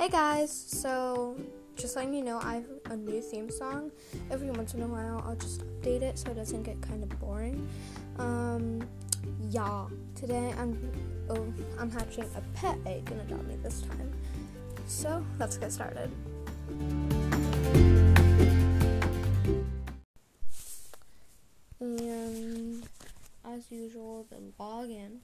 Hey guys, so just letting you know, I have a new theme song. Every once in a while, I'll just update it so it doesn't get kind of boring. Um, yeah, today I'm oh, I'm hatching a pet egg in Adopt Me this time. So let's get started. And as usual, the login.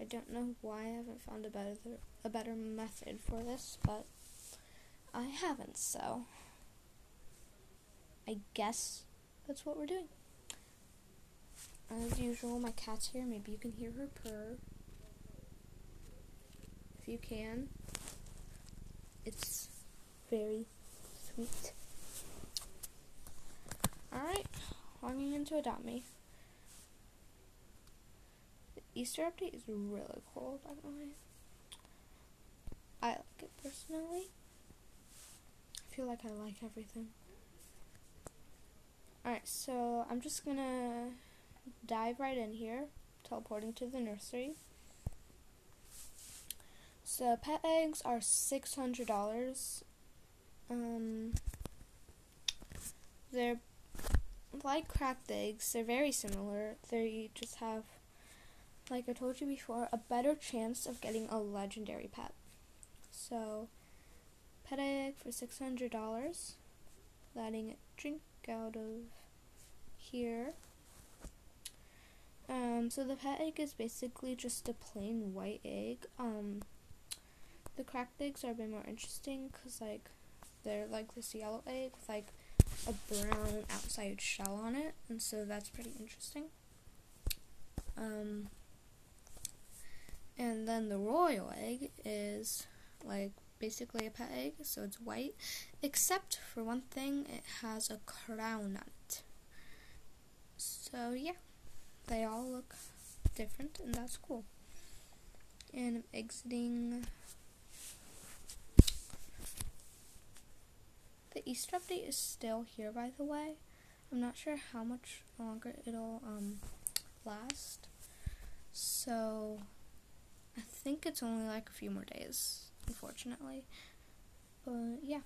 I don't know why I haven't found a better a better method for this, but I haven't, so I guess that's what we're doing. As usual, my cat's here. Maybe you can hear her purr. If you can, it's very sweet. Alright, logging into Adopt Me. Easter update is really cool, by the way. I like it personally. I feel like I like everything. Alright, so I'm just gonna dive right in here, teleporting to the nursery. So pet eggs are six hundred dollars. Um, they're like cracked eggs. They're very similar. They just have like I told you before, a better chance of getting a legendary pet. So, pet egg for $600, letting it drink out of here. Um, so the pet egg is basically just a plain white egg. Um, the cracked eggs are a bit more interesting because like they're like this yellow egg with like a brown outside shell on it, and so that's pretty interesting. Um, and then the royal egg is like basically a pet egg, so it's white, except for one thing, it has a crown on it. So yeah, they all look different, and that's cool. And I'm exiting. The Easter update is still here, by the way. I'm not sure how much longer it'll um, last. So think it's only like a few more days, unfortunately. But yeah.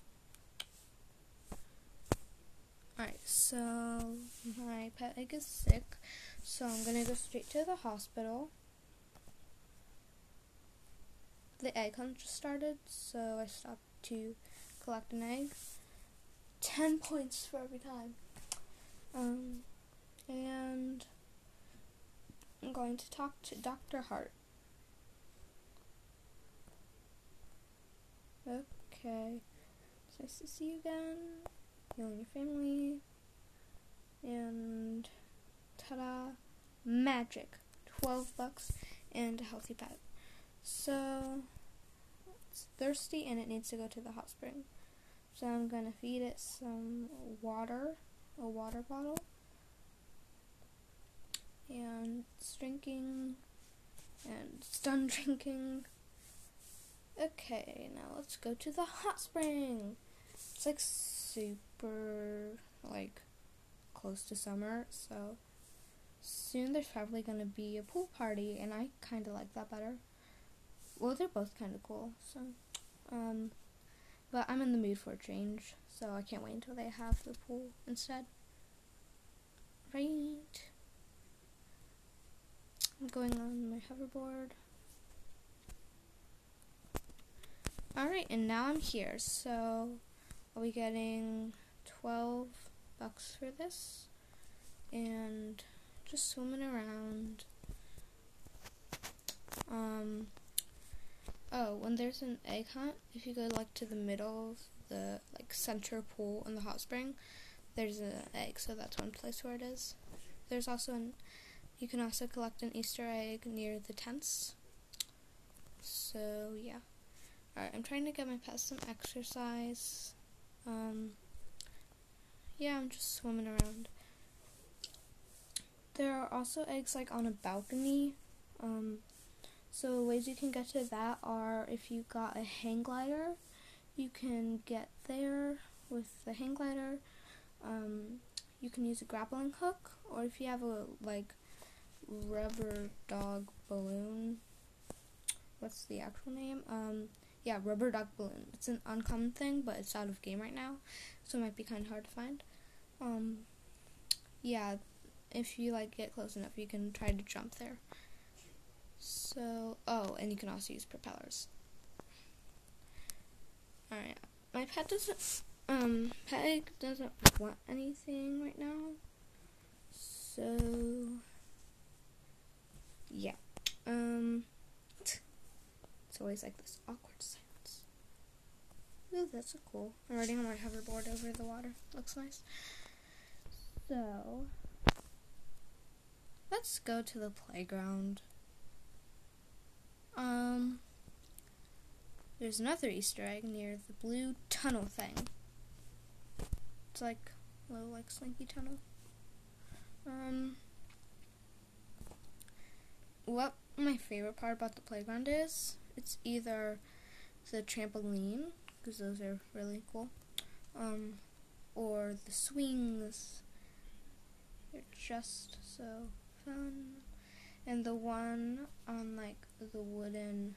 Alright, so my pet egg is sick, so I'm gonna go straight to the hospital. The egg hunt just started, so I stopped to collect an egg. 10 points for every time. Um, and I'm going to talk to Dr. Hart. Okay. It's nice to see you again. You and your family. And ta-da! Magic. 12 bucks and a healthy pet. So it's thirsty and it needs to go to the hot spring. So I'm gonna feed it some water, a water bottle. And it's drinking and it's done drinking. Okay, now let's go to the hot spring. It's like super like close to summer, so soon there's probably gonna be a pool party, and I kind of like that better. Well, they're both kind of cool, so um, but I'm in the mood for a change, so I can't wait until they have the pool instead. Right. I'm going on my hoverboard. Alright, and now I'm here. So, are we getting 12 bucks for this? And just swimming around. Um, oh, when there's an egg hunt, if you go like to the middle of the like center pool in the hot spring, there's an egg, so that's one place where it is. There's also an, you can also collect an Easter egg near the tents. So, yeah. Alright, I'm trying to get my pet some exercise. Um, yeah, I'm just swimming around. There are also eggs like on a balcony. Um, so ways you can get to that are if you got a hang glider, you can get there with the hang glider. Um, you can use a grappling hook, or if you have a like rubber dog balloon, what's the actual name? Um, yeah, rubber duck balloon. It's an uncommon thing, but it's out of game right now, so it might be kind of hard to find. Um, yeah, if you like get close enough, you can try to jump there. So, oh, and you can also use propellers. Alright, my pet doesn't, um, Peg doesn't want anything right now. So, yeah. Um, always like this awkward silence. Ooh, that's cool. I'm riding on my hoverboard over the water. Looks nice. So, let's go to the playground. Um, there's another Easter egg near the blue tunnel thing. It's like a little like slinky tunnel. Um, what my favorite part about the playground is, it's either the trampoline because those are really cool, um, or the swings. They're just so fun. And the one on like the wooden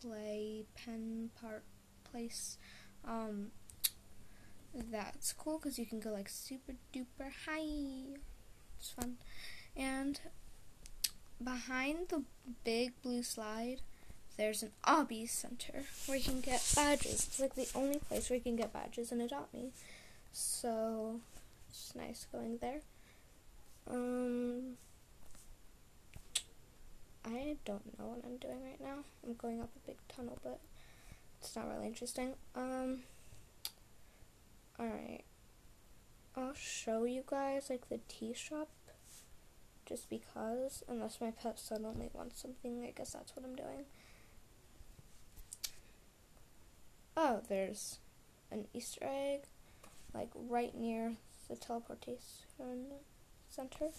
play pen part place um that's cool because you can go like super duper high. It's fun. And behind the big blue slide there's an obby center where you can get badges it's like the only place where you can get badges in adopt me so it's nice going there um I don't know what I'm doing right now. I'm going up a big tunnel, but it's not really interesting. Um, alright. I'll show you guys, like, the tea shop, just because, unless my pet suddenly wants something, I guess that's what I'm doing. Oh, there's an Easter egg, like, right near the teleportation center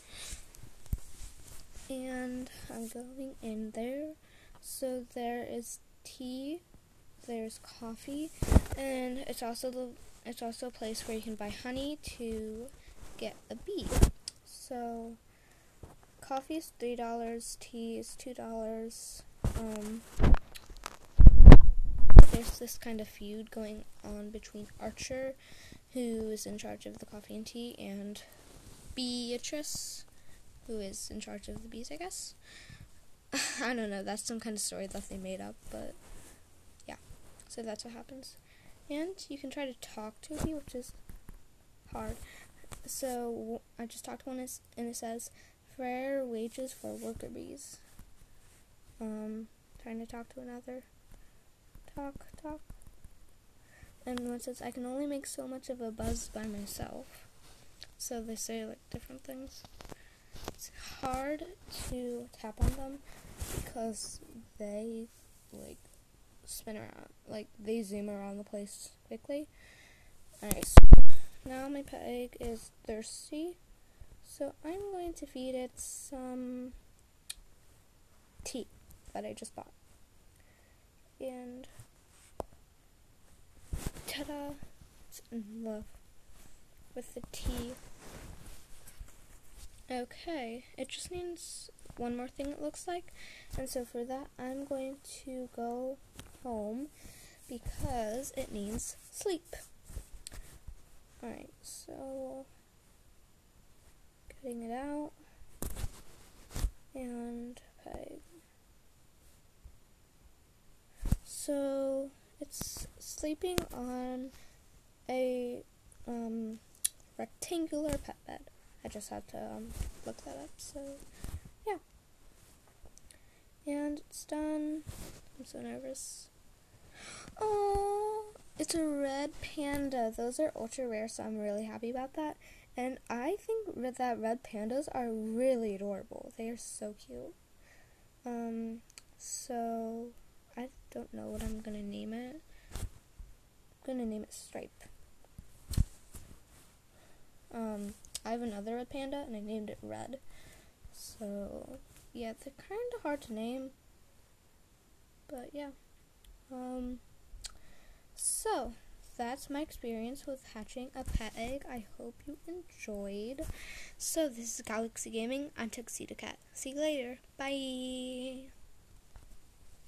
and I'm going in there. So there is tea, there's coffee, and it's also the it's also a place where you can buy honey to get a bee. So coffee is three dollars, tea is two dollars. Um, there's this kind of feud going on between Archer, who is in charge of the coffee and tea, and Beatrice, who is in charge of the bees, I guess. I don't know, that's some kind of story that they made up, but yeah. So that's what happens. And you can try to talk to a bee, which is hard. So I just talked to one, and it says, fair wages for worker bees. Um, trying to talk to another. Talk, talk. And one says, I can only make so much of a buzz by myself. So they say like different things. It's hard to tap on them because they like spin around, like they zoom around the place quickly. Alright, so now my pet egg is thirsty, so I'm going to feed it some tea that I just bought. And ta-da! It's in love with the tea. Okay, it just needs one more thing it looks like. And so for that, I'm going to go home because it needs sleep. Alright, so cutting it out and peg. So it's sleeping on a um, rectangular pet bed. I just had to um, look that up. So, yeah. And it's done. I'm so nervous. Oh, it's a red panda. Those are ultra rare, so I'm really happy about that. And I think that red pandas are really adorable. They are so cute. Um, so I don't know what I'm gonna name it. I'm gonna name it Stripe. Um, I have another red panda and I named it Red. So, yeah, they're kind of hard to name. But yeah. Um, so, that's my experience with hatching a pet egg. I hope you enjoyed. So, this is Galaxy Gaming. I'm Tuxedo Cat. See you later. Bye.